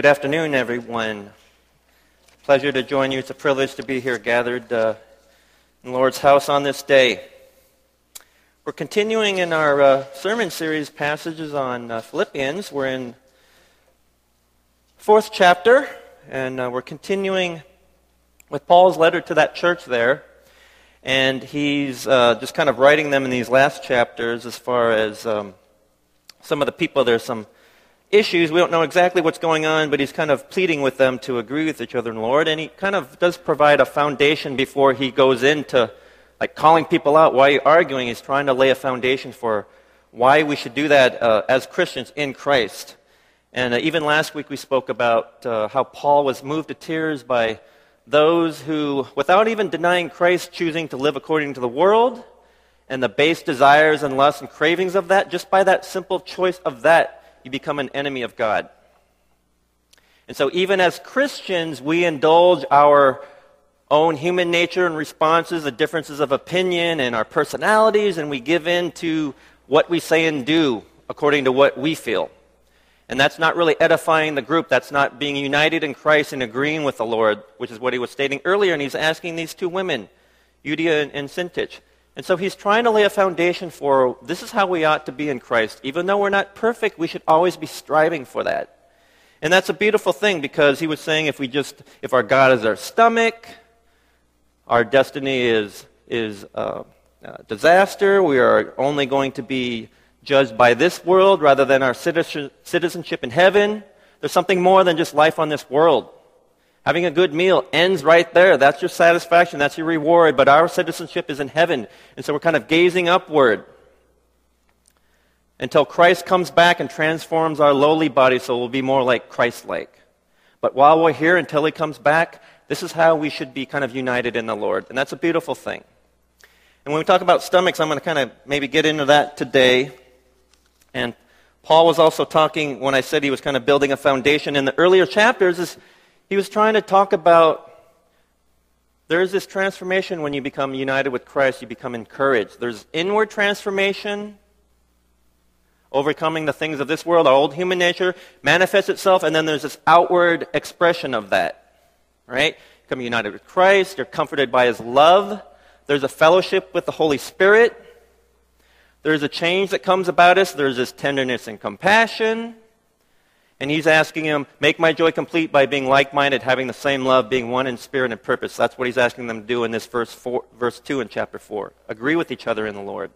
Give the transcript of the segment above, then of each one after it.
Good afternoon, everyone. Pleasure to join you. It's a privilege to be here gathered uh, in the Lord's house on this day. We're continuing in our uh, sermon series passages on uh, Philippians. We're in fourth chapter, and uh, we're continuing with Paul's letter to that church there. And he's uh, just kind of writing them in these last chapters as far as um, some of the people. There's some issues. We don't know exactly what's going on, but he's kind of pleading with them to agree with each other in the Lord. And he kind of does provide a foundation before he goes into like calling people out. Why are you arguing? He's trying to lay a foundation for why we should do that uh, as Christians in Christ. And uh, even last week we spoke about uh, how Paul was moved to tears by those who, without even denying Christ, choosing to live according to the world and the base desires and lusts and cravings of that, just by that simple choice of that, you become an enemy of God. And so, even as Christians, we indulge our own human nature and responses, the differences of opinion and our personalities, and we give in to what we say and do according to what we feel. And that's not really edifying the group. That's not being united in Christ and agreeing with the Lord, which is what he was stating earlier. And he's asking these two women, Euodia and, and Syntyche, and so he's trying to lay a foundation for this is how we ought to be in Christ. Even though we're not perfect, we should always be striving for that. And that's a beautiful thing because he was saying if we just, if our God is our stomach, our destiny is, is uh, uh, disaster, we are only going to be judged by this world rather than our citizenship in heaven. There's something more than just life on this world. Having a good meal ends right there. That's your satisfaction. That's your reward. But our citizenship is in heaven. And so we're kind of gazing upward until Christ comes back and transforms our lowly body so we'll be more like Christ like. But while we're here until he comes back, this is how we should be kind of united in the Lord. And that's a beautiful thing. And when we talk about stomachs, I'm going to kind of maybe get into that today. And Paul was also talking, when I said he was kind of building a foundation in the earlier chapters, is he was trying to talk about there is this transformation when you become united with Christ, you become encouraged. There's inward transformation, overcoming the things of this world, our old human nature manifests itself, and then there's this outward expression of that. Right? Become united with Christ, you're comforted by his love. There's a fellowship with the Holy Spirit. There's a change that comes about us. There's this tenderness and compassion. And he's asking him, make my joy complete by being like minded, having the same love, being one in spirit and purpose. That's what he's asking them to do in this verse, four, verse 2 in chapter 4. Agree with each other in the Lord.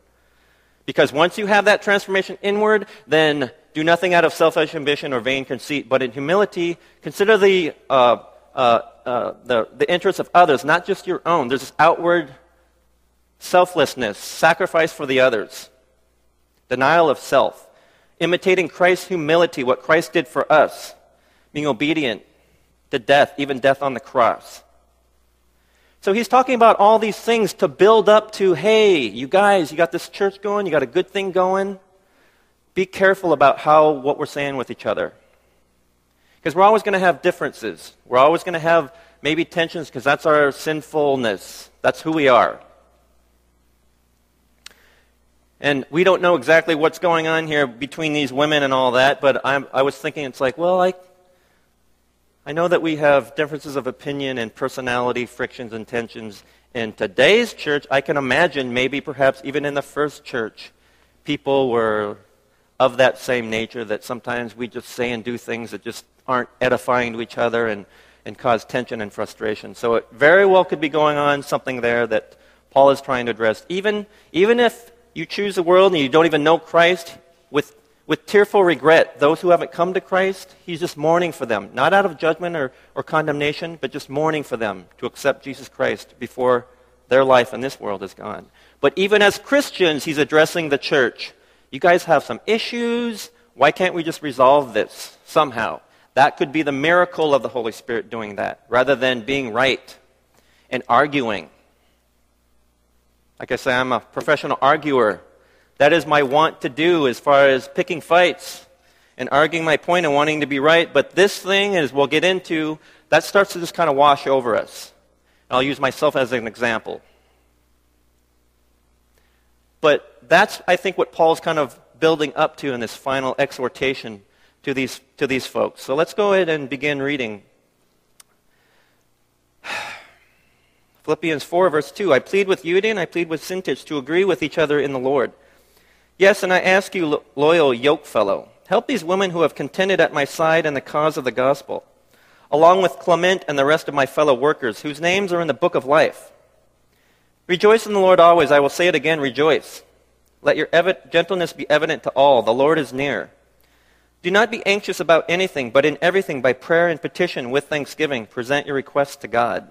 Because once you have that transformation inward, then do nothing out of selfish ambition or vain conceit, but in humility, consider the, uh, uh, uh, the, the interests of others, not just your own. There's this outward selflessness, sacrifice for the others, denial of self imitating Christ's humility, what Christ did for us, being obedient to death, even death on the cross. So he's talking about all these things to build up to hey, you guys, you got this church going, you got a good thing going. Be careful about how what we're saying with each other. Because we're always going to have differences. We're always going to have maybe tensions because that's our sinfulness. That's who we are. And we don't know exactly what's going on here between these women and all that, but I'm, i was thinking it's like, well, I, I know that we have differences of opinion and personality, frictions and tensions in today's church. I can imagine maybe perhaps even in the first church, people were of that same nature that sometimes we just say and do things that just aren't edifying to each other and, and cause tension and frustration. So it very well could be going on something there that Paul is trying to address. Even, even if you choose the world and you don't even know Christ, with, with tearful regret, those who haven't come to Christ, he's just mourning for them. Not out of judgment or, or condemnation, but just mourning for them to accept Jesus Christ before their life in this world is gone. But even as Christians, he's addressing the church. You guys have some issues. Why can't we just resolve this somehow? That could be the miracle of the Holy Spirit doing that, rather than being right and arguing like I say, I'm a professional arguer. That is my want to do as far as picking fights and arguing my point and wanting to be right. But this thing, as we'll get into, that starts to just kind of wash over us. And I'll use myself as an example. But that's, I think, what Paul's kind of building up to in this final exhortation to these, to these folks. So let's go ahead and begin reading. Philippians 4, verse 2 I plead with Euodia and I plead with Syntyche to agree with each other in the Lord. Yes, and I ask you, loyal yokefellow, help these women who have contended at my side in the cause of the gospel, along with Clement and the rest of my fellow workers, whose names are in the book of life. Rejoice in the Lord always. I will say it again, rejoice. Let your ev- gentleness be evident to all. The Lord is near. Do not be anxious about anything, but in everything, by prayer and petition, with thanksgiving, present your requests to God.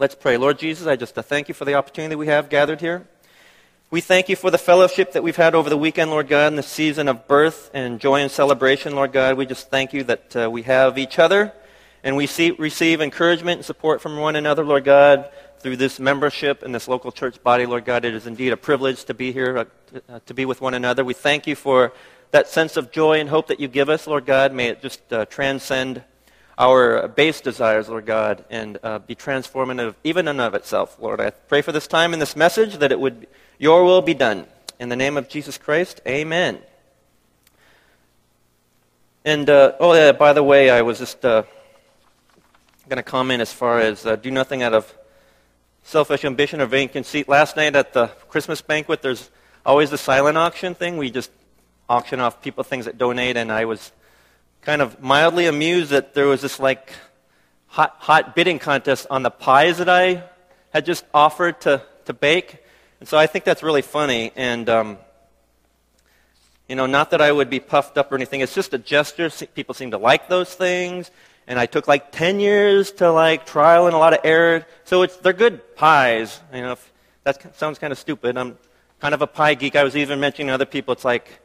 Let's pray. Lord Jesus, I just thank you for the opportunity we have gathered here. We thank you for the fellowship that we've had over the weekend, Lord God, in the season of birth and joy and celebration, Lord God. We just thank you that uh, we have each other and we see, receive encouragement and support from one another, Lord God, through this membership in this local church body, Lord God. It is indeed a privilege to be here, uh, uh, to be with one another. We thank you for that sense of joy and hope that you give us, Lord God. May it just uh, transcend our base desires, Lord God, and uh, be transformative even in of itself, Lord. I pray for this time in this message that it would, your will be done. In the name of Jesus Christ, amen. And, uh, oh, yeah, by the way, I was just uh, going to comment as far as uh, do nothing out of selfish ambition or vain conceit. Last night at the Christmas banquet, there's always the silent auction thing. We just auction off people things that donate, and I was kind of mildly amused that there was this like hot, hot bidding contest on the pies that I had just offered to, to bake. And so I think that's really funny. And, um, you know, not that I would be puffed up or anything. It's just a gesture. People seem to like those things and I took like 10 years to like trial and a lot of error. So it's, they're good pies. You know, that sounds kind of stupid. I'm kind of a pie geek. I was even mentioning to other people, it's like,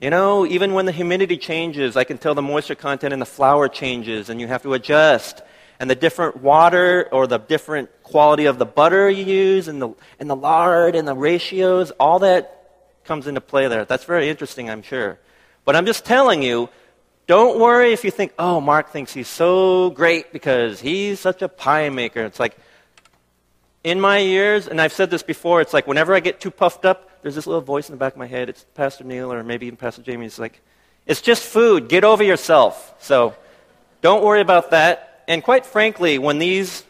you know, even when the humidity changes, I can tell the moisture content in the flour changes and you have to adjust. And the different water or the different quality of the butter you use and the, and the lard and the ratios, all that comes into play there. That's very interesting, I'm sure. But I'm just telling you, don't worry if you think, oh, Mark thinks he's so great because he's such a pie maker. It's like, in my years, and I've said this before, it's like whenever I get too puffed up, there's this little voice in the back of my head. It's Pastor Neil or maybe even Pastor Jamie. It's like, it's just food. Get over yourself. So don't worry about that. And quite frankly, when these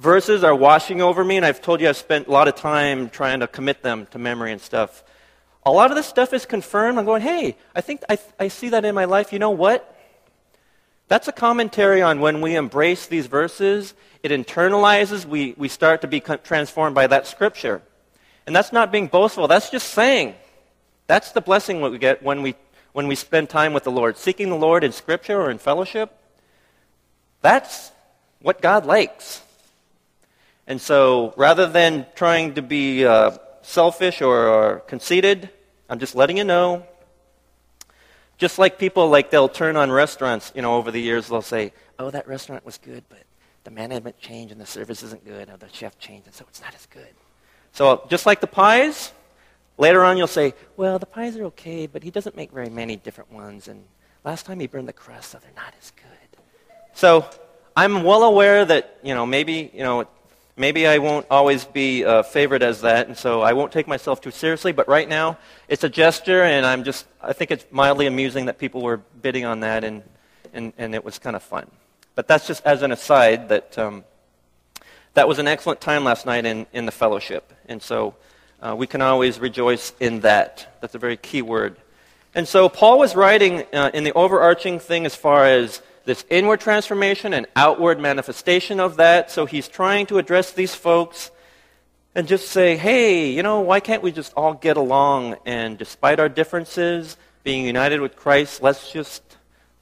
verses are washing over me, and I've told you I've spent a lot of time trying to commit them to memory and stuff, a lot of this stuff is confirmed. I'm going, hey, I think I, I see that in my life. You know what? That's a commentary on when we embrace these verses, it internalizes, we, we start to be transformed by that scripture. And that's not being boastful, that's just saying. That's the blessing we get when we, when we spend time with the Lord. Seeking the Lord in scripture or in fellowship, that's what God likes. And so rather than trying to be uh, selfish or, or conceited. I'm just letting you know. Just like people, like they'll turn on restaurants, you know, over the years, they'll say, oh, that restaurant was good, but the management changed and the service isn't good, or the chef changed, and so it's not as good. So just like the pies, later on you'll say, well, the pies are okay, but he doesn't make very many different ones, and last time he burned the crust, so they're not as good. So I'm well aware that, you know, maybe, you know, Maybe I won't always be uh, favored as that, and so I won't take myself too seriously. But right now, it's a gesture, and I'm just, I think it's mildly amusing that people were bidding on that, and, and, and it was kind of fun. But that's just as an aside that um, that was an excellent time last night in, in the fellowship. And so uh, we can always rejoice in that. That's a very key word. And so Paul was writing uh, in the overarching thing as far as this inward transformation and outward manifestation of that. So he's trying to address these folks and just say, hey, you know, why can't we just all get along and despite our differences, being united with Christ, let's just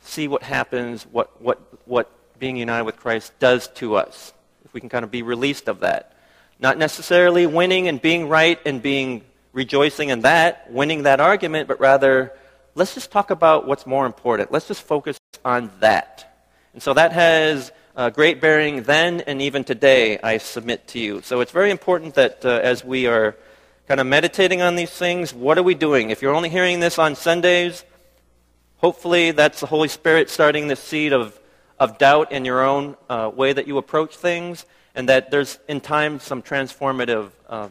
see what happens, what, what, what being united with Christ does to us. If we can kind of be released of that. Not necessarily winning and being right and being rejoicing in that, winning that argument, but rather let's just talk about what's more important. Let's just focus on that. And so that has uh, great bearing then and even today, I submit to you. So it's very important that uh, as we are kind of meditating on these things, what are we doing? If you're only hearing this on Sundays, hopefully that's the Holy Spirit starting the seed of, of doubt in your own uh, way that you approach things, and that there's in time some transformative uh,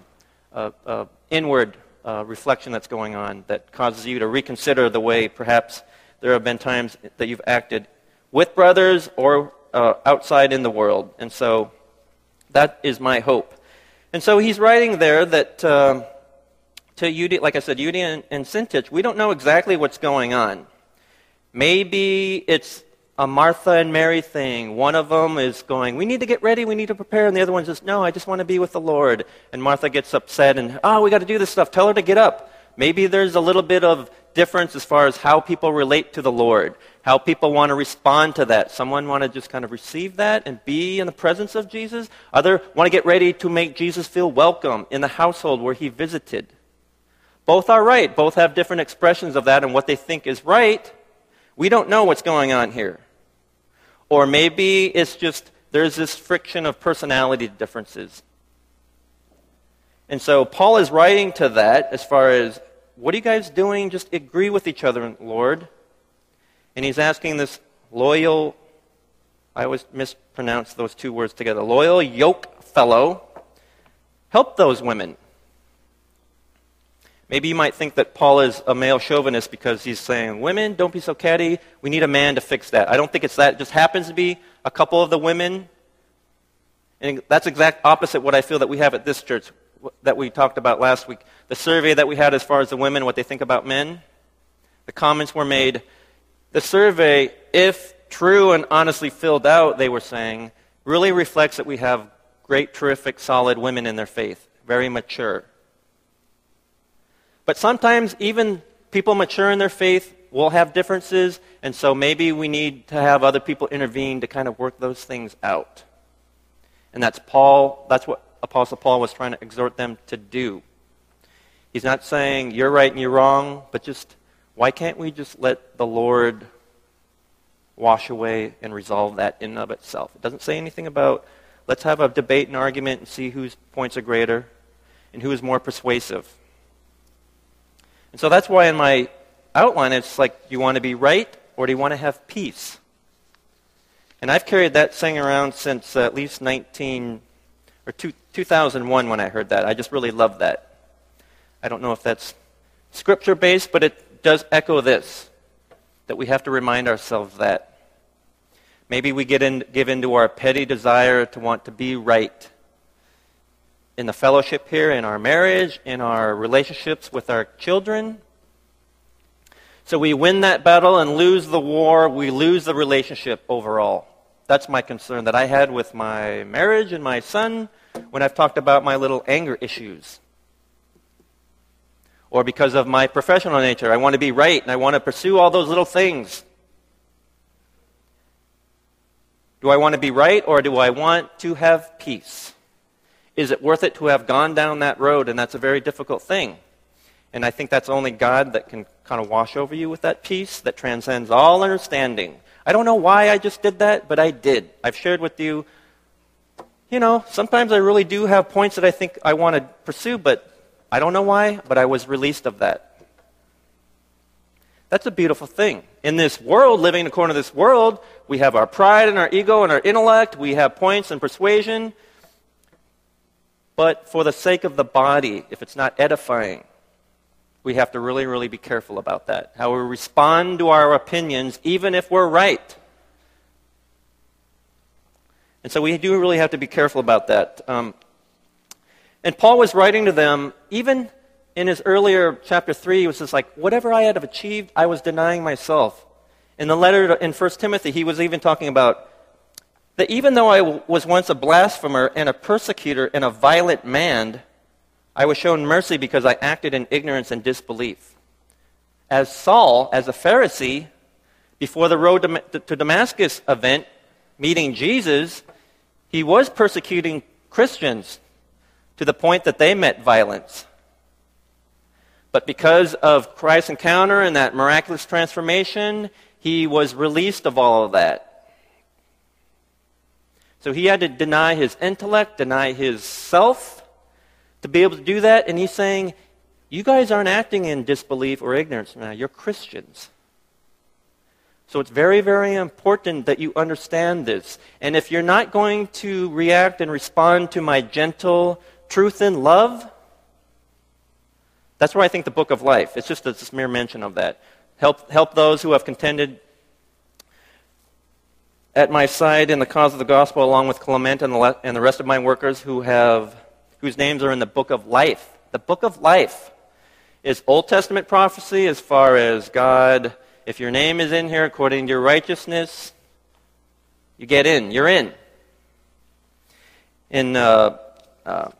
uh, uh, inward reflection that's going on that causes you to reconsider the way perhaps there have been times that you've acted with brothers or uh, outside in the world. And so that is my hope. And so he's writing there that uh, to Euodia, like I said, Euodia and, and Syntyche, we don't know exactly what's going on. Maybe it's a Martha and Mary thing. One of them is going, We need to get ready, we need to prepare. And the other one says, No, I just want to be with the Lord. And Martha gets upset and, Oh, we got to do this stuff. Tell her to get up. Maybe there's a little bit of difference as far as how people relate to the Lord, how people want to respond to that. Someone want to just kind of receive that and be in the presence of Jesus. Other want to get ready to make Jesus feel welcome in the household where he visited. Both are right. Both have different expressions of that and what they think is right. We don't know what's going on here. Or maybe it's just there's this friction of personality differences. And so Paul is writing to that as far as what are you guys doing? Just agree with each other, Lord. And he's asking this loyal, I always mispronounce those two words together, loyal yoke fellow, help those women. Maybe you might think that Paul is a male chauvinist because he's saying, Women, don't be so catty. We need a man to fix that. I don't think it's that. It just happens to be a couple of the women. And that's exact opposite what I feel that we have at this church that we talked about last week, the survey that we had as far as the women, what they think about men, the comments were made. The survey, if true and honestly filled out, they were saying, really reflects that we have great, terrific, solid women in their faith, very mature. But sometimes even people mature in their faith will have differences, and so maybe we need to have other people intervene to kind of work those things out. And that's Paul, that's what Apostle Paul was trying to exhort them to do. He's not saying you're right and you're wrong, but just why can't we just let the Lord wash away and resolve that in and of itself? It doesn't say anything about let's have a debate and argument and see whose points are greater and who is more persuasive. And so that's why in my outline it's like, you want to be right or do you want to have peace? And I've carried that saying around since uh, at least 19 or two, 2001 when I heard that. I just really love that. I don't know if that's scripture based, but it does echo this that we have to remind ourselves that. Maybe we get in, give into our petty desire to want to be right in the fellowship here, in our marriage, in our relationships with our children. So we win that battle and lose the war, we lose the relationship overall. That's my concern that I had with my marriage and my son when I've talked about my little anger issues. Or because of my professional nature, I want to be right and I want to pursue all those little things. Do I want to be right or do I want to have peace? Is it worth it to have gone down that road? And that's a very difficult thing. And I think that's only God that can kind of wash over you with that peace that transcends all understanding. I don't know why I just did that, but I did. I've shared with you, you know, sometimes I really do have points that I think I want to pursue, but I don't know why, but I was released of that. That's a beautiful thing. In this world, living according to this world, we have our pride and our ego and our intellect. We have points and persuasion. But for the sake of the body, if it's not edifying, we have to really, really be careful about that. How we respond to our opinions, even if we're right. And so we do really have to be careful about that. Um, and Paul was writing to them, even in his earlier chapter 3, he was just like, whatever I had achieved, I was denying myself. In the letter in 1 Timothy, he was even talking about that even though I was once a blasphemer and a persecutor and a violent man, I was shown mercy because I acted in ignorance and disbelief. As Saul, as a Pharisee, before the road to Damascus event, meeting Jesus, he was persecuting Christians to the point that they met violence. But because of Christ's encounter and that miraculous transformation, he was released of all of that. So he had to deny his intellect, deny his self to be able to do that. And he's saying, You guys aren't acting in disbelief or ignorance now. You're Christians. So it's very, very important that you understand this. And if you're not going to react and respond to my gentle truth and love, that's where I think the book of life. It's just a mere mention of that. Help, help those who have contended at my side in the cause of the gospel, along with Clement and the, and the rest of my workers who have, whose names are in the book of life. The book of life is Old Testament prophecy as far as God if your name is in here according to your righteousness, you get in. You're in. In uh, uh,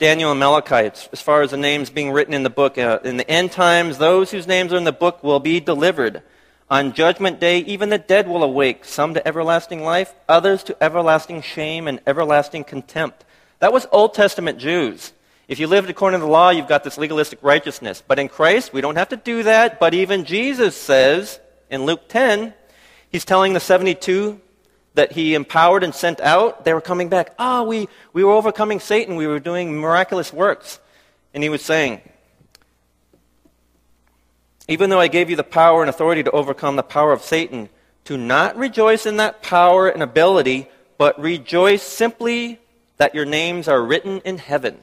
Daniel and Malachi, as far as the names being written in the book, uh, in the end times, those whose names are in the book will be delivered. On judgment day, even the dead will awake, some to everlasting life, others to everlasting shame and everlasting contempt. That was Old Testament Jews. If you lived according to the law, you've got this legalistic righteousness. But in Christ, we don't have to do that. But even Jesus says in Luke 10, he's telling the 72 that he empowered and sent out, they were coming back. Ah, oh, we, we were overcoming Satan. We were doing miraculous works. And he was saying, even though I gave you the power and authority to overcome the power of Satan, to not rejoice in that power and ability, but rejoice simply that your names are written in heaven.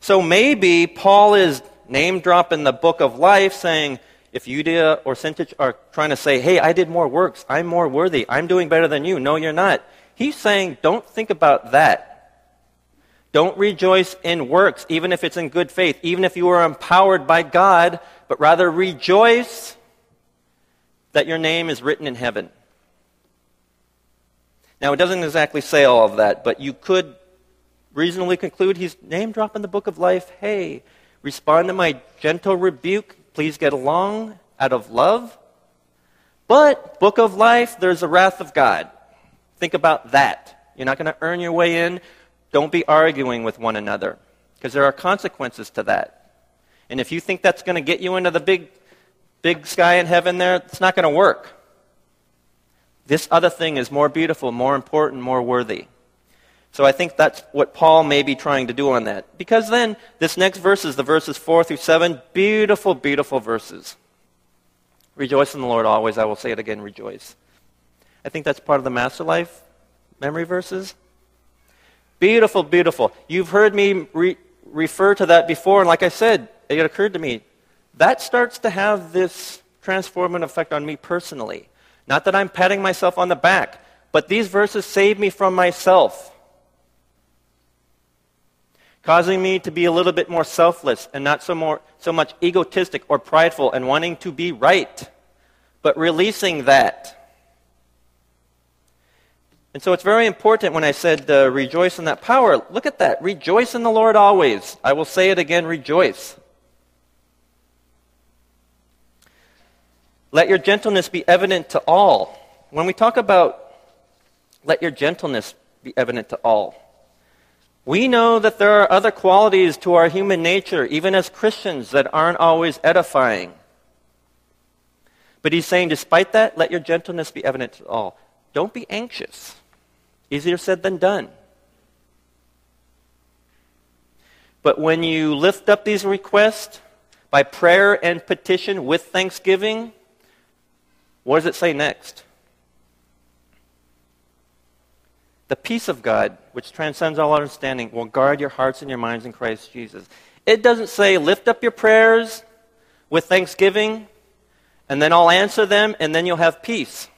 So maybe Paul is name dropping the book of life saying, if Euodia or Syntyche are trying to say, hey, I did more works, I'm more worthy, I'm doing better than you. No, you're not. He's saying, don't think about that. Don't rejoice in works, even if it's in good faith, even if you are empowered by God, but rather rejoice that your name is written in heaven. Now, it doesn't exactly say all of that, but you could reasonably conclude he's name dropping the book of life. Hey, respond to my gentle rebuke. Please get along out of love. But, book of life, there's a wrath of God. Think about that. You're not going to earn your way in. Don't be arguing with one another because there are consequences to that. And if you think that's going to get you into the big, big sky in heaven there, it's not going to work. This other thing is more beautiful, more important, more worthy. So I think that's what Paul may be trying to do on that. Because then, this next verse is the verses 4 through 7. Beautiful, beautiful verses. Rejoice in the Lord always. I will say it again, rejoice. I think that's part of the Master Life memory verses. Beautiful, beautiful. You've heard me re- refer to that before, and like I said, it occurred to me. That starts to have this transformative effect on me personally. Not that I'm patting myself on the back, but these verses save me from myself causing me to be a little bit more selfless and not so, more, so much egotistic or prideful and wanting to be right, but releasing that. And so it's very important when I said uh, rejoice in that power. Look at that. Rejoice in the Lord always. I will say it again rejoice. Let your gentleness be evident to all. When we talk about let your gentleness be evident to all, we know that there are other qualities to our human nature, even as Christians, that aren't always edifying. But he's saying, despite that, let your gentleness be evident to all. Don't be anxious. Easier said than done. But when you lift up these requests by prayer and petition with thanksgiving, what does it say next? The peace of God, which transcends all understanding, will guard your hearts and your minds in Christ Jesus. It doesn't say lift up your prayers with thanksgiving, and then I'll answer them, and then you'll have peace.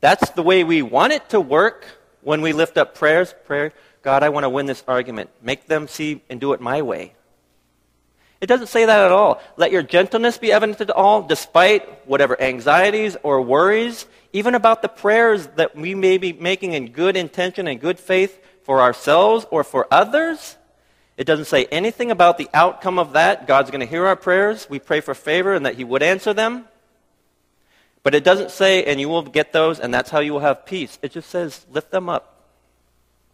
That's the way we want it to work when we lift up prayers. Prayer, God, I want to win this argument. Make them see and do it my way. It doesn't say that at all. Let your gentleness be evident to all, despite whatever anxieties or worries, even about the prayers that we may be making in good intention and good faith for ourselves or for others. It doesn't say anything about the outcome of that. God's going to hear our prayers. We pray for favor and that He would answer them. But it doesn't say, and you will get those, and that's how you will have peace. It just says, lift them up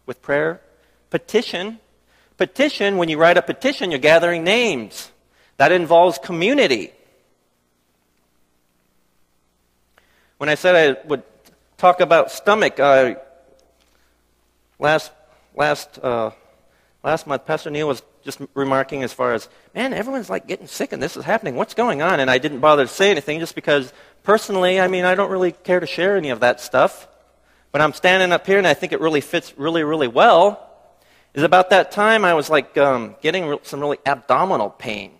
with prayer, Petition. Petition, when you write a petition, you're gathering names. That involves community. When I said I would talk about stomach, uh, last, last, uh, last month, Pastor Neil was just remarking as far as, man, everyone's like getting sick and this is happening. What's going on? And I didn't bother to say anything just because personally, I mean, I don't really care to share any of that stuff. But I'm standing up here and I think it really fits really, really well. Is about that time I was like um, getting some really abdominal pain.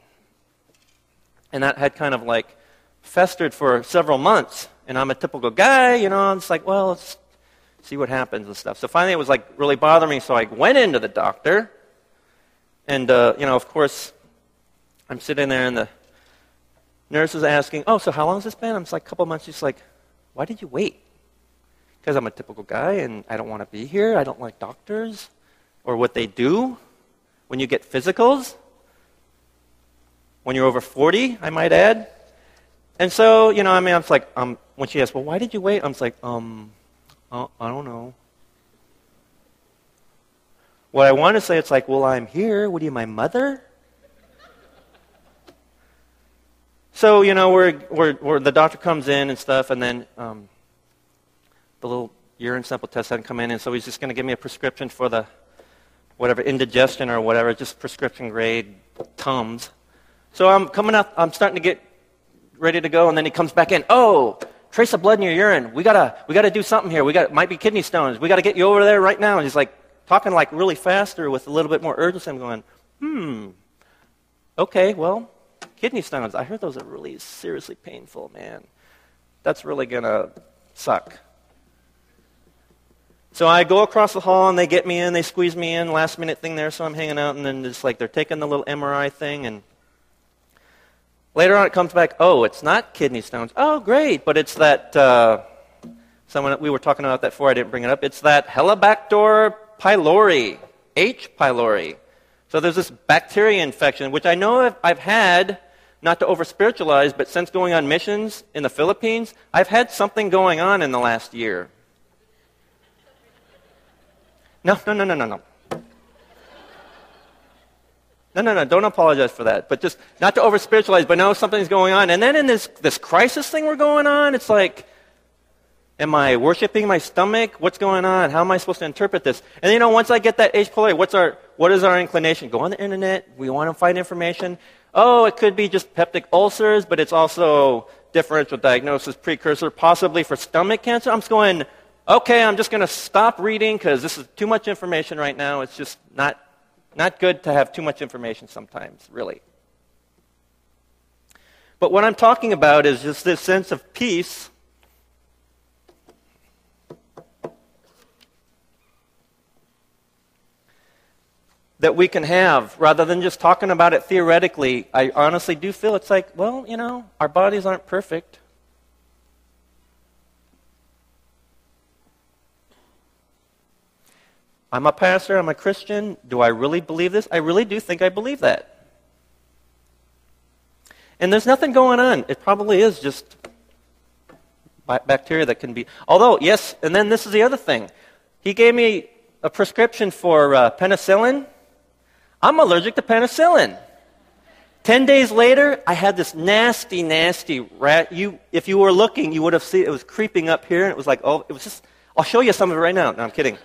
And that had kind of like festered for several months. And I'm a typical guy, you know, just like, well, let's see what happens and stuff. So finally it was like really bothering me, so I went into the doctor. And, uh, you know, of course, I'm sitting there and the nurse is asking, oh, so how long has this been? I'm just like, a couple months. She's like, why did you wait? Because I'm a typical guy and I don't want to be here. I don't like doctors or what they do when you get physicals. When you're over 40, I might add. And so, you know, I mean, I'm like, um, when she asks, well, why did you wait? I'm like, um, uh, I don't know. What I want to say, it's like, well, I'm here. What are you, my mother? So, you know, we're, we're, we're, the doctor comes in and stuff, and then um, the little urine sample test hadn't come in, and so he's just going to give me a prescription for the whatever, indigestion or whatever, just prescription grade Tums. So I'm coming up, I'm starting to get ready to go, and then he comes back in. Oh, trace of blood in your urine. We gotta, we gotta do something here. We got, might be kidney stones. We gotta get you over there right now. And he's like, talking like really faster with a little bit more urgency. I'm going, hmm, okay, well, kidney stones. I heard those are really seriously painful, man. That's really to suck. So I go across the hall and they get me in, they squeeze me in, last minute thing there, so I'm hanging out, and then it's like they're taking the little MRI thing, and later on it comes back, oh, it's not kidney stones. Oh, great, but it's that, uh, someone, we were talking about that before, I didn't bring it up. It's that Helicobacter pylori, H. pylori. So there's this bacteria infection, which I know I've, I've had, not to over spiritualize, but since going on missions in the Philippines, I've had something going on in the last year. No, no, no, no, no, no. No, no, no, don't apologize for that. But just not to over spiritualize, but know something's going on. And then in this, this crisis thing we're going on, it's like, Am I worshiping my stomach? What's going on? How am I supposed to interpret this? And you know, once I get that H. pylori, what's our, what is our inclination? Go on the internet. We want to find information. Oh, it could be just peptic ulcers, but it's also differential diagnosis precursor, possibly for stomach cancer. I'm just going, okay, I'm just going to stop reading because this is too much information right now. It's just not, not good to have too much information sometimes, really. But what I'm talking about is just this sense of peace that we can have rather than just talking about it theoretically. I honestly do feel it's like, well, you know, our bodies aren't perfect. I'm a pastor, I'm a Christian. Do I really believe this? I really do think I believe that. And there's nothing going on. It probably is just bacteria that can be. Although, yes, and then this is the other thing. He gave me a prescription for uh, penicillin I'm allergic to penicillin. Ten days later, I had this nasty, nasty rat. You, if you were looking, you would have seen it was creeping up here, and it was like, oh, it was just. I'll show you some of it right now. No, I'm kidding.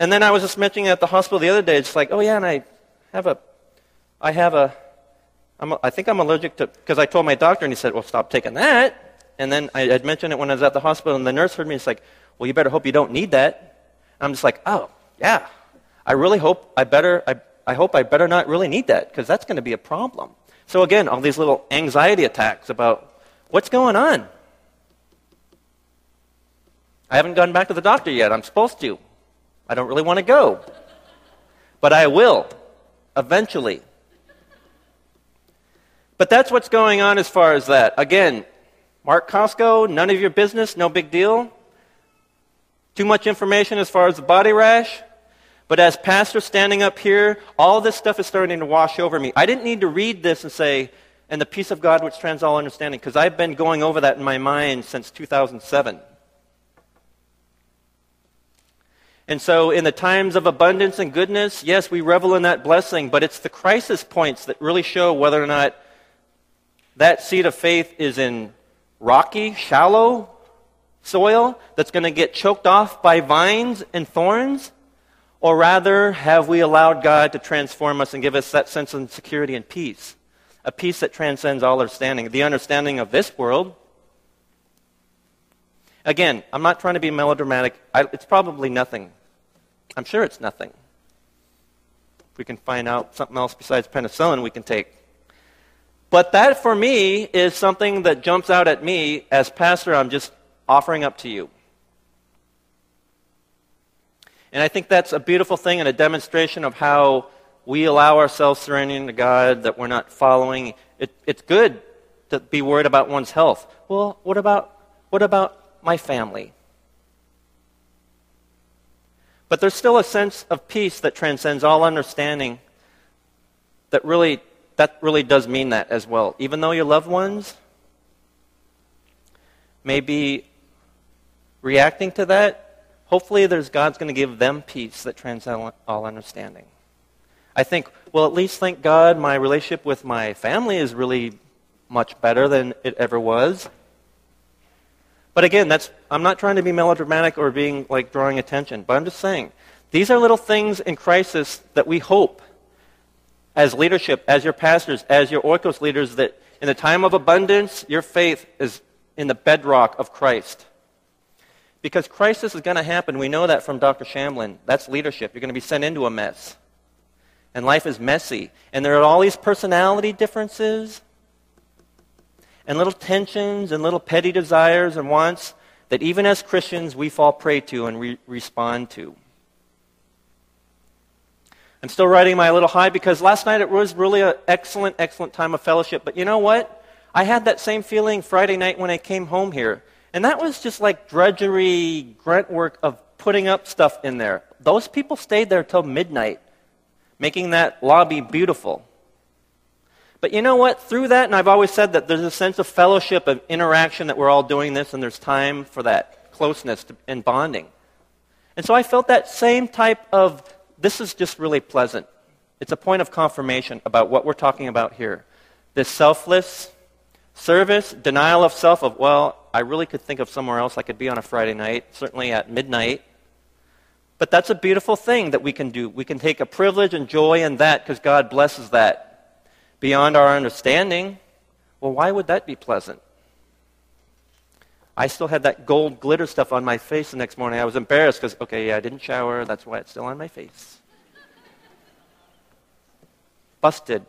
And then I was just mentioning at the hospital the other day. It's like, oh yeah, and I have a, I have a, I'm a I think I'm allergic to because I told my doctor, and he said, well, stop taking that. And then I had mentioned it when I was at the hospital, and the nurse heard me. It's like, well, you better hope you don't need that. And I'm just like, oh yeah, I really hope I better, I, I hope I better not really need that because that's going to be a problem. So again, all these little anxiety attacks about what's going on. I haven't gone back to the doctor yet. I'm supposed to. I don't really want to go. But I will, eventually. But that's what's going on as far as that. Again, Mark Costco, none of your business, no big deal. Too much information as far as the body rash. But as pastor standing up here, all this stuff is starting to wash over me. I didn't need to read this and say, and the peace of God which trans all understanding, because I've been going over that in my mind since 2007. And so, in the times of abundance and goodness, yes, we revel in that blessing, but it's the crisis points that really show whether or not that seed of faith is in rocky, shallow soil that's going to get choked off by vines and thorns, or rather, have we allowed God to transform us and give us that sense of security and peace? A peace that transcends all understanding, the understanding of this world. Again, I'm not trying to be melodramatic. I, it's probably nothing. I'm sure it's nothing. If we can find out something else besides penicillin we can take. But that for me is something that jumps out at me as pastor, I'm just offering up to you. And I think that's a beautiful thing and a demonstration of how we allow ourselves surrendering to God, that we're not following. It, it's good to be worried about one's health. Well, what about, what about my family? But there's still a sense of peace that transcends all understanding that really that really does mean that as well. Even though your loved ones may be reacting to that, hopefully there's God's going to give them peace that transcends all understanding. I think, well, at least thank God my relationship with my family is really much better than it ever was. But again, that's I'm not trying to be melodramatic or being like drawing attention, but I'm just saying these are little things in crisis that we hope as leadership, as your pastors, as your oikos leaders, that in the time of abundance, your faith is in the bedrock of Christ. Because crisis is going to happen. We know that from Dr. Shamblin. That's leadership. You're going to be sent into a mess. And life is messy. And there are all these personality differences and little tensions and little petty desires and wants that even as Christians we fall prey to and re- respond to. I'm still riding my little high because last night it was really an excellent, excellent time of fellowship. But you know what? I had that same feeling Friday night when I came home here. And that was just like drudgery, grunt work of putting up stuff in there. Those people stayed there till midnight, making that lobby beautiful. But you know what? Through that, and I've always said that there's a sense of fellowship, of interaction that we're all doing this, and there's time for that closeness and bonding. And so I felt that same type of this is just really pleasant. It's a point of confirmation about what we're talking about here. This selfless service, denial of self, of, well, I really could think of somewhere else I could be on a Friday night, certainly at midnight. But that's a beautiful thing that we can do. We can take a privilege and joy in that because God blesses that beyond our understanding. Well, why would that be pleasant? I still had that gold glitter stuff on my face the next morning. I was embarrassed because, okay, yeah, I didn't shower. That's why it's still on my face. Busted.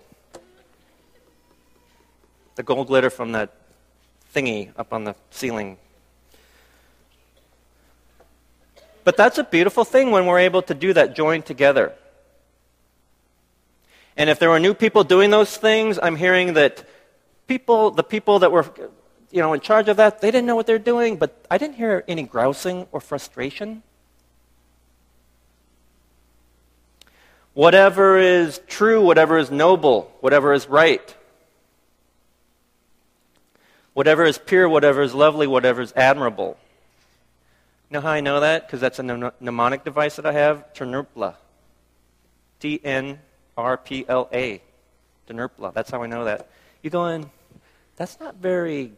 The gold glitter from that thingy up on the ceiling. But that's a beautiful thing when we're able to do that, join together. And if there were new people doing those things, I'm hearing that people, the people that were you know, in charge of that, they didn't know what they're doing, but I didn't hear any grousing or frustration. Whatever is true, whatever is noble, whatever is right, whatever is pure, whatever is lovely, whatever is admirable. You know how I know that? Because that's a mnemonic device that I have. Tnrpla. T N R P L A. Tnrpla. That's how I know that. You go in, that's not very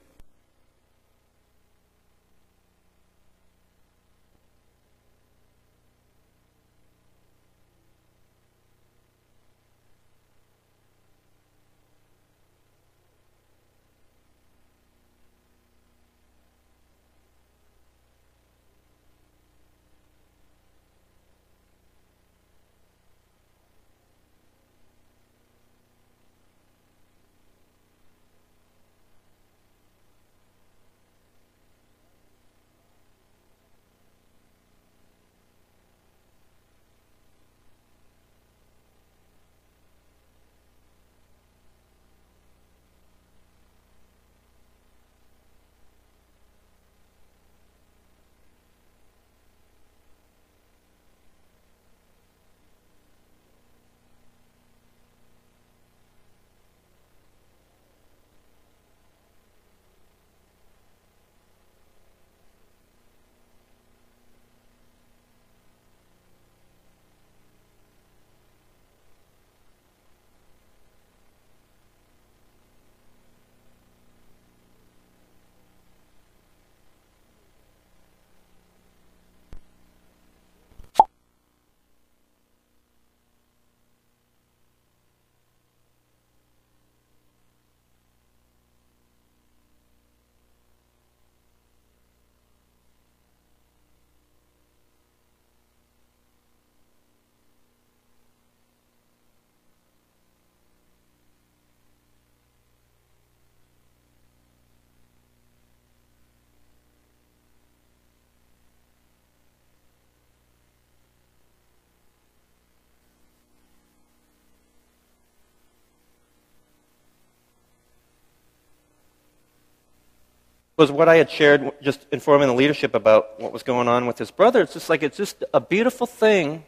was what I had shared, just informing the leadership about what was going on with his brother. It's just like it's just a beautiful thing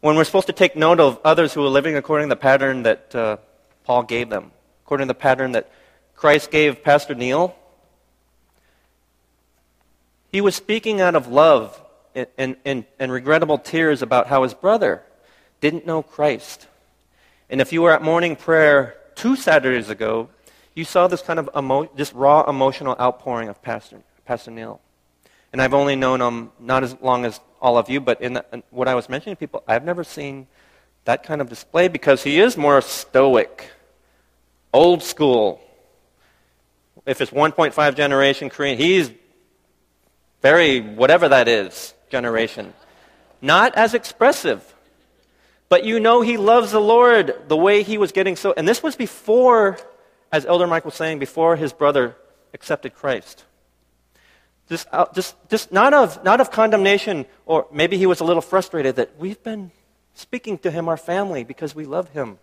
when we're supposed to take note of others who are living according to the pattern that uh, Paul gave them, according to the pattern that Christ gave Pastor Neil. He was speaking out of love and, and, and regrettable tears about how his brother didn't know Christ. And if you were at morning prayer two Saturdays ago, you saw this kind of emo- this raw emotional outpouring of Pastor, Pastor Neil. And I've only known him not as long as all of you, but in, the, in what I was mentioning to people, I've never seen that kind of display because he is more stoic, old school. If it's 1.5 generation Korean, he's very, whatever that is, generation. Not as expressive. But you know he loves the Lord the way he was getting so. And this was before, as Elder Mike was saying, before his brother accepted Christ. Just, uh, just, just not, of, not of condemnation, or maybe he was a little frustrated that we've been speaking to him, our family, because we love him.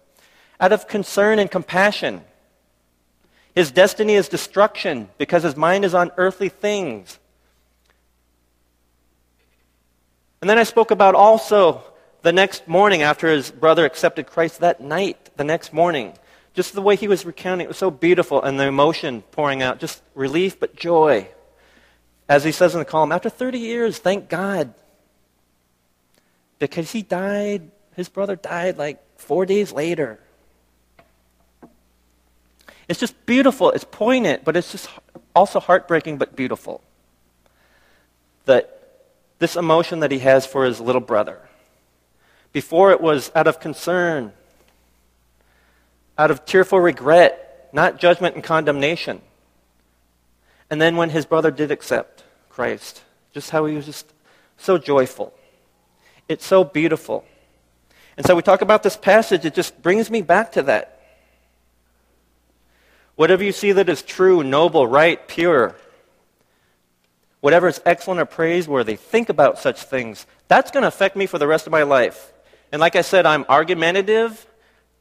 Out of concern and compassion. His destiny is destruction because his mind is on earthly things. And then I spoke about also the next morning after his brother accepted Christ, that night, the next morning, just the way he was recounting, it was so beautiful, and the emotion pouring out, just relief but joy. As he says in the column, after 30 years, thank God. Because he died, his brother died like four days later. It's just beautiful. It's poignant, but it's just also heartbreaking but beautiful. That this emotion that he has for his little brother. Before it was out of concern, out of tearful regret, not judgment and condemnation. And then when his brother did accept Christ, just how he was just so joyful. It's so beautiful. And so we talk about this passage, it just brings me back to that. Whatever you see that is true, noble, right, pure, whatever is excellent or praiseworthy, think about such things. That's going to affect me for the rest of my life. And like I said, I'm argumentative.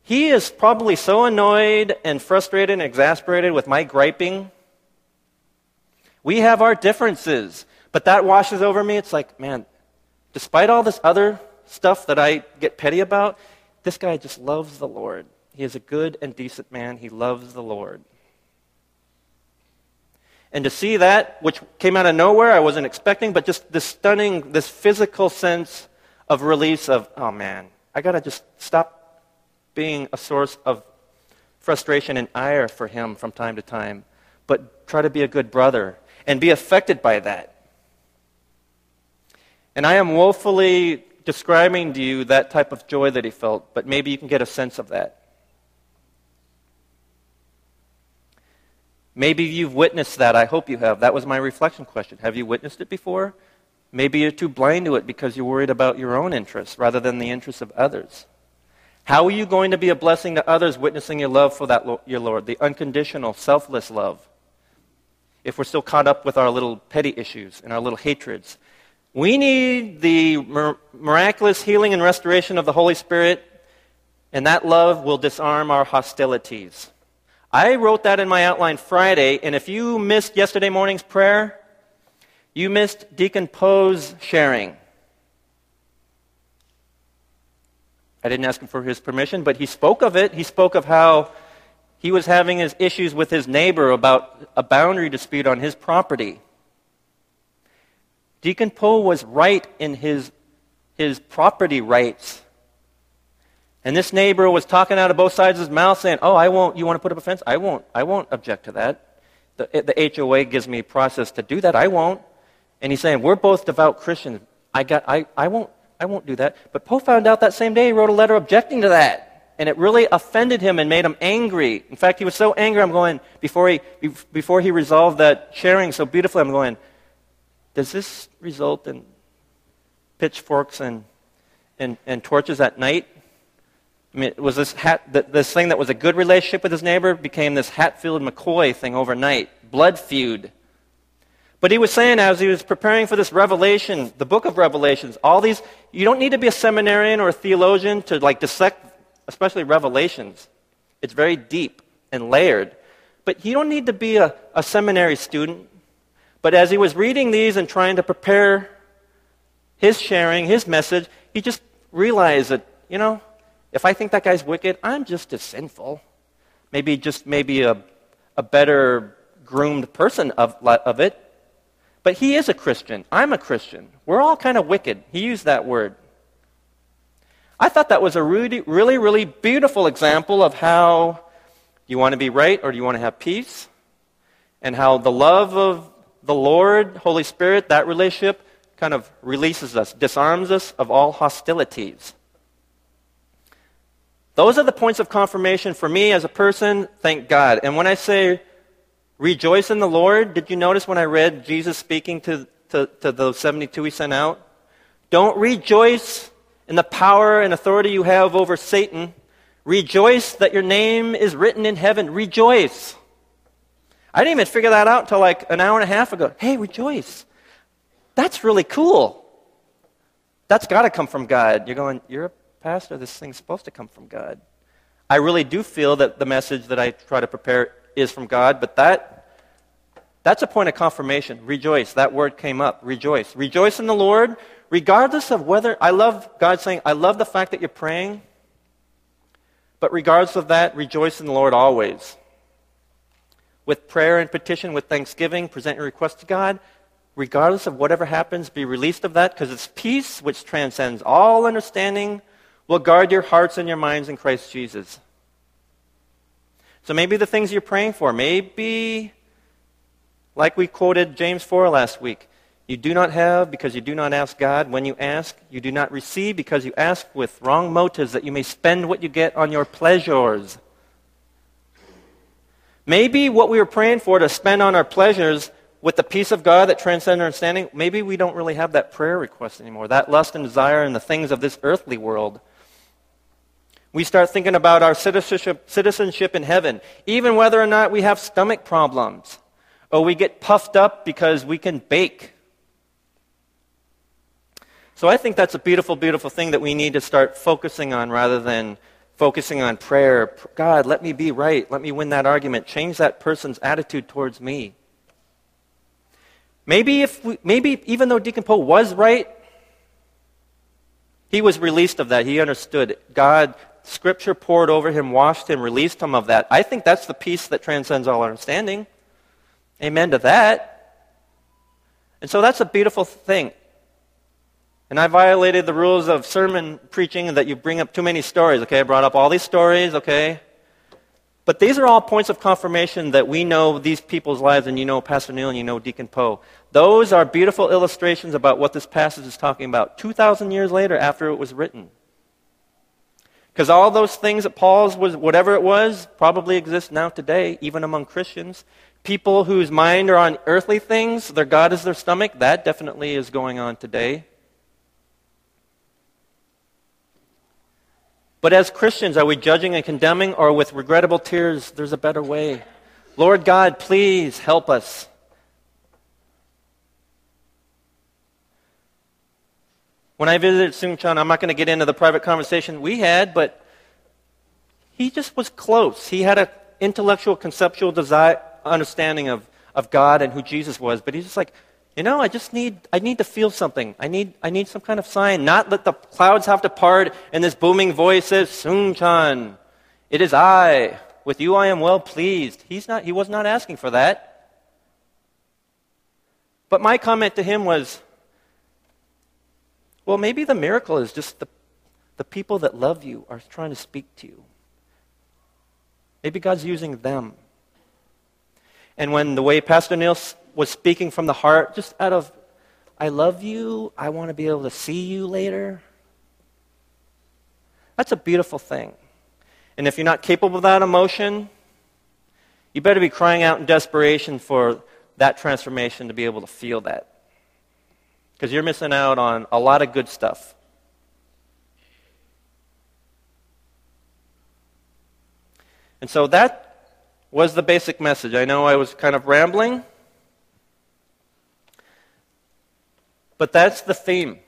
He is probably so annoyed and frustrated and exasperated with my griping. We have our differences, but that washes over me. It's like, man, despite all this other stuff that I get petty about, this guy just loves the Lord. He is a good and decent man. He loves the Lord. And to see that, which came out of nowhere, I wasn't expecting, but just this stunning, this physical sense of release of, oh man, I got to just stop being a source of frustration and ire for him from time to time, but try to be a good brother and be affected by that. And I am woefully describing to you that type of joy that he felt, but maybe you can get a sense of that. Maybe you've witnessed that. I hope you have. That was my reflection question. Have you witnessed it before? Maybe you're too blind to it because you're worried about your own interests rather than the interests of others. How are you going to be a blessing to others witnessing your love for that your Lord, the unconditional, selfless love? If we're still caught up with our little petty issues and our little hatreds. We need the miraculous healing and restoration of the Holy Spirit, and that love will disarm our hostilities. I wrote that in my outline Friday, and if you missed yesterday morning's prayer, you missed Deacon Poe's sharing. I didn't ask him for his permission, but he spoke of it. He spoke of how he was having his issues with his neighbor about a boundary dispute on his property. Deacon Poe was right in his, his property rights. And this neighbor was talking out of both sides of his mouth saying, Oh, I won't, you want to put up a fence? I won't, I won't object to that. The, the HOA gives me a process to do that. I won't. And he's saying, We're both devout Christians. I, got, I, I, won't, I won't do that. But Poe found out that same day he wrote a letter objecting to that. And it really offended him and made him angry. In fact, he was so angry, I'm going, before he, before he resolved that sharing so beautifully, I'm going, Does this result in pitchforks and, and, and torches at night? I mean, was this, hat, this thing that was a good relationship with his neighbor became this Hatfield McCoy thing overnight, blood feud. But he was saying as he was preparing for this revelation, the book of Revelations, all these, you don't need to be a seminarian or a theologian to like dissect, especially Revelations. It's very deep and layered. But you don't need to be a, a seminary student But as he was reading these and trying to prepare his sharing, his message, he just realized that, you know, if I think that guy's wicked, I'm just as sinful. Maybe just maybe a, a better groomed person of, of it. But he is a Christian. I'm a Christian. We're all kind of wicked. He used that word. I thought that was a really, really, really beautiful example of how you want to be right or do you want to have peace? And how the love of the Lord, Holy Spirit, that relationship kind of releases us, disarms us of all hostilities. Those are the points of confirmation for me as a person, thank God. And when I say rejoice in the Lord, did you notice when I read Jesus speaking to, to, to those 72 he sent out? Don't rejoice in the power and authority you have over Satan. Rejoice that your name is written in heaven. Rejoice. I didn't even figure that out until like an hour and a half ago. Hey, rejoice. That's really cool. That's got to come from God. You're going, you're a pastor, this thing's supposed to come from God. I really do feel that the message that I try to prepare is from God, but that that's a point of confirmation. Rejoice. That word came up. Rejoice. Rejoice in the Lord, regardless of whether I love God saying, I love the fact that you're praying, but regardless of that, rejoice in the Lord always. With prayer and petition, with thanksgiving, present your request to God regardless of whatever happens, be released of that because it's peace which transcends all understanding will guard your hearts and your minds in Christ Jesus. So maybe the things you're praying for, maybe, like we quoted James 4 last week, you do not have because you do not ask God. When you ask, you do not receive because you ask with wrong motives that you may spend what you get on your pleasures. Maybe what we were praying for to spend on our pleasures with the peace of God that transcends understanding, maybe we don't really have that prayer request anymore, that lust and desire and the things of this earthly world. We start thinking about our citizenship, citizenship in heaven, even whether or not we have stomach problems, or we get puffed up because we can bake. So I think that's a beautiful, beautiful thing that we need to start focusing on rather than focusing on prayer. God, let me be right. Let me win that argument. Change that person's attitude towards me. Maybe, if we, maybe even though Deacon Poe was right, he was released of that. He understood. God, Scripture poured over him, washed him, released him of that. I think that's the peace that transcends all understanding. Amen to that. And so that's a beautiful thing. And I violated the rules of sermon preaching that you bring up too many stories. Okay, I brought up all these stories, okay? But these are all points of confirmation that we know these people's lives, and you know Pastor Neil and you know Deacon Poe. Those are beautiful illustrations about what this passage is talking about 2,000 years later after it was written. Because all those things that Paul's was, whatever it was, probably exist now today, even among Christians. People whose mind are on earthly things, their God is their stomach, that definitely is going on today. But as Christians, are we judging and condemning, or with regrettable tears, there's a better way? Lord God, please help us. When I visited Soongchan, I'm not going to get into the private conversation we had, but he just was close. He had an intellectual, conceptual desire, understanding of, of God and who Jesus was, but he's just like, you know, I just need, I need to feel something. I need, I need some kind of sign. Not that the clouds have to part and this booming voice says, Soongchan, it is I. With you I am well pleased. He's not, he was not asking for that. But my comment to him was, well, maybe the miracle is just the, the people that love you are trying to speak to you. Maybe God's using them. And when the way Pastor Neil was speaking from the heart, just out of, I love you, I want to be able to see you later. That's a beautiful thing. And if you're not capable of that emotion, you better be crying out in desperation for that transformation to be able to feel that. Because you're missing out on a lot of good stuff. And so that was the basic message. I know I was kind of rambling. But that's the theme.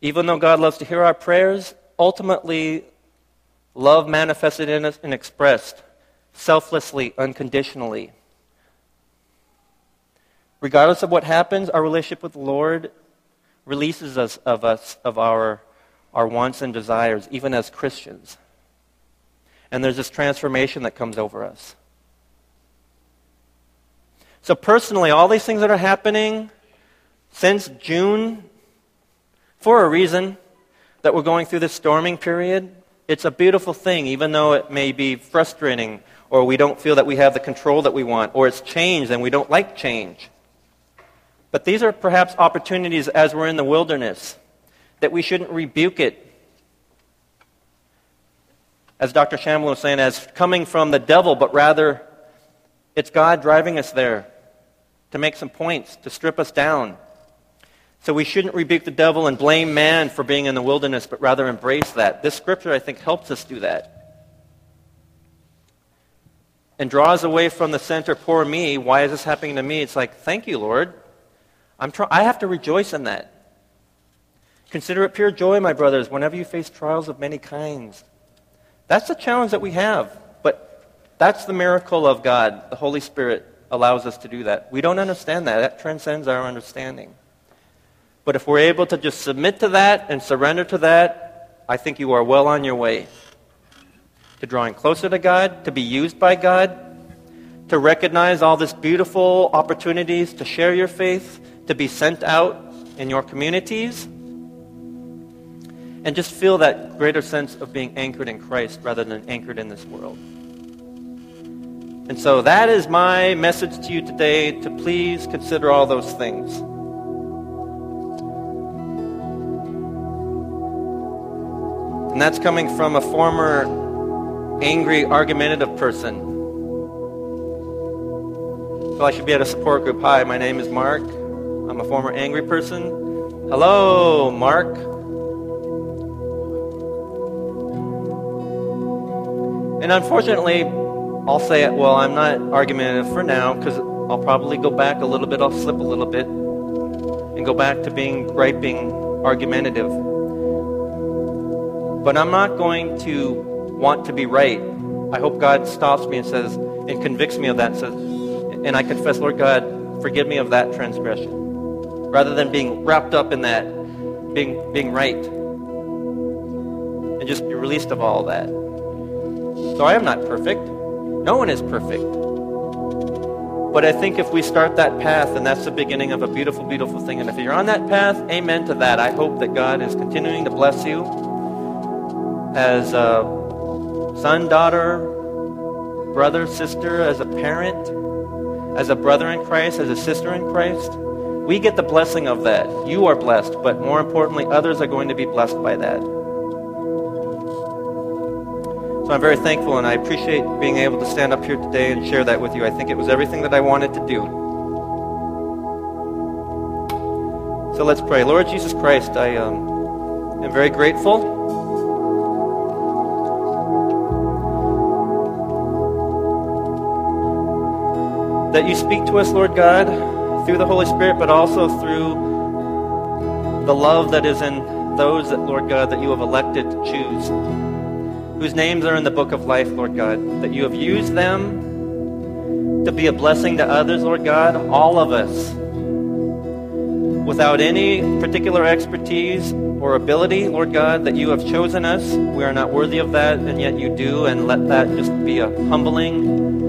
Even though God loves to hear our prayers, ultimately, love manifested in us and expressed selflessly, unconditionally. Regardless of what happens, our relationship with the Lord releases us of us of our, our wants and desires, even as Christians. And there's this transformation that comes over us. So personally, all these things that are happening since June, for a reason, that we're going through this storming period, it's a beautiful thing, even though it may be frustrating or we don't feel that we have the control that we want, or it's changed and we don't like change. But these are perhaps opportunities as we're in the wilderness that we shouldn't rebuke it. As Dr. Shamble was saying, as coming from the devil, but rather it's God driving us there to make some points, to strip us down. So we shouldn't rebuke the devil and blame man for being in the wilderness, but rather embrace that. This scripture, I think, helps us do that and draws away from the center, poor me. Why is this happening to me? It's like, thank you, Lord. I'm try- I have to rejoice in that. Consider it pure joy, my brothers, whenever you face trials of many kinds. That's the challenge that we have. But that's the miracle of God. The Holy Spirit allows us to do that. We don't understand that. That transcends our understanding. But if we're able to just submit to that and surrender to that, I think you are well on your way to drawing closer to God, to be used by God, to recognize all these beautiful opportunities to share your faith, to be sent out in your communities, and just feel that greater sense of being anchored in Christ rather than anchored in this world. And so that is my message to you today to please consider all those things. And that's coming from a former angry, argumentative person. So I should be at a support group. Hi, my name is Mark. A former angry person. Hello, Mark. And unfortunately, I'll say it, well, I'm not argumentative for now because I'll probably go back a little bit. I'll slip a little bit and go back to being griping, argumentative. But I'm not going to want to be right. I hope God stops me and says, and convicts me of that, says, and I confess, Lord God, forgive me of that transgression. Rather than being wrapped up in that, being, being right. And just be released of all that. So I am not perfect. No one is perfect. But I think if we start that path, and that's the beginning of a beautiful, beautiful thing. And if you're on that path, amen to that. I hope that God is continuing to bless you as uh, son, daughter, brother, sister, as a parent, as a brother in Christ, as a sister in Christ. We get the blessing of that. You are blessed, but more importantly, others are going to be blessed by that. So I'm very thankful and I appreciate being able to stand up here today and share that with you. I think it was everything that I wanted to do. So let's pray. Lord Jesus Christ, I um, am very grateful that you speak to us, Lord God, through the Holy Spirit, but also through the love that is in those that, Lord God, that you have elected to choose, whose names are in the book of life, Lord God, that you have used them to be a blessing to others, Lord God, all of us, without any particular expertise or ability, Lord God, that you have chosen us. We are not worthy of that, and yet you do, and let that just be a humbling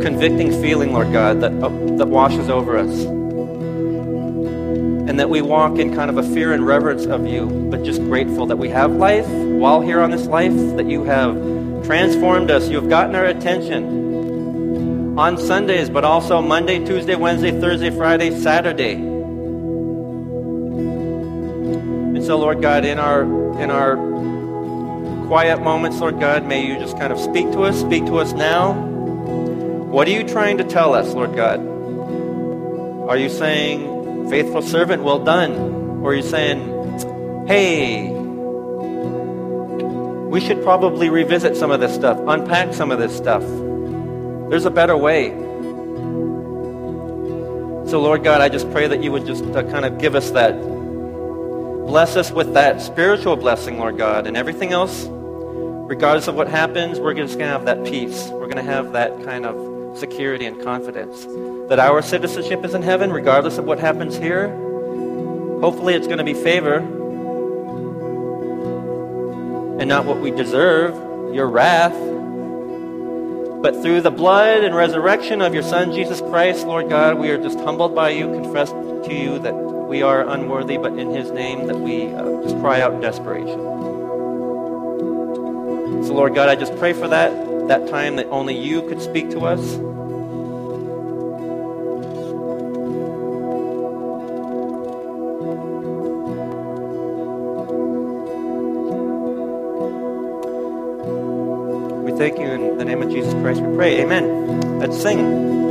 convicting feeling, Lord God, that, uh, that washes over us. And that we walk in kind of a fear and reverence of you, but just grateful that we have life while here on this life, that you have transformed us. You have gotten our attention on Sundays, but also Monday, Tuesday, Wednesday, Thursday, Friday, Saturday. And so, Lord God, in our in our quiet moments, Lord God, may you just kind of speak to us, speak to us now. What are you trying to tell us, Lord God? Are you saying, faithful servant, well done? Or are you saying, hey, we should probably revisit some of this stuff, unpack some of this stuff? There's a better way. So, Lord God, I just pray that you would just uh, kind of give us that. Bless us with that spiritual blessing, Lord God, and everything else regardless of what happens, we're just going to have that peace. We're going to have that kind of security and confidence that our citizenship is in heaven, regardless of what happens here. Hopefully, it's going to be favor and not what we deserve, your wrath. But through the blood and resurrection of your Son, Jesus Christ, Lord God, we are just humbled by you, confess to you that we are unworthy, but in his name that we uh, just cry out in desperation. So, Lord God, I just pray for that, that time that only you could speak to us. We thank you in the name of Jesus Christ. We pray. Amen. Let's sing.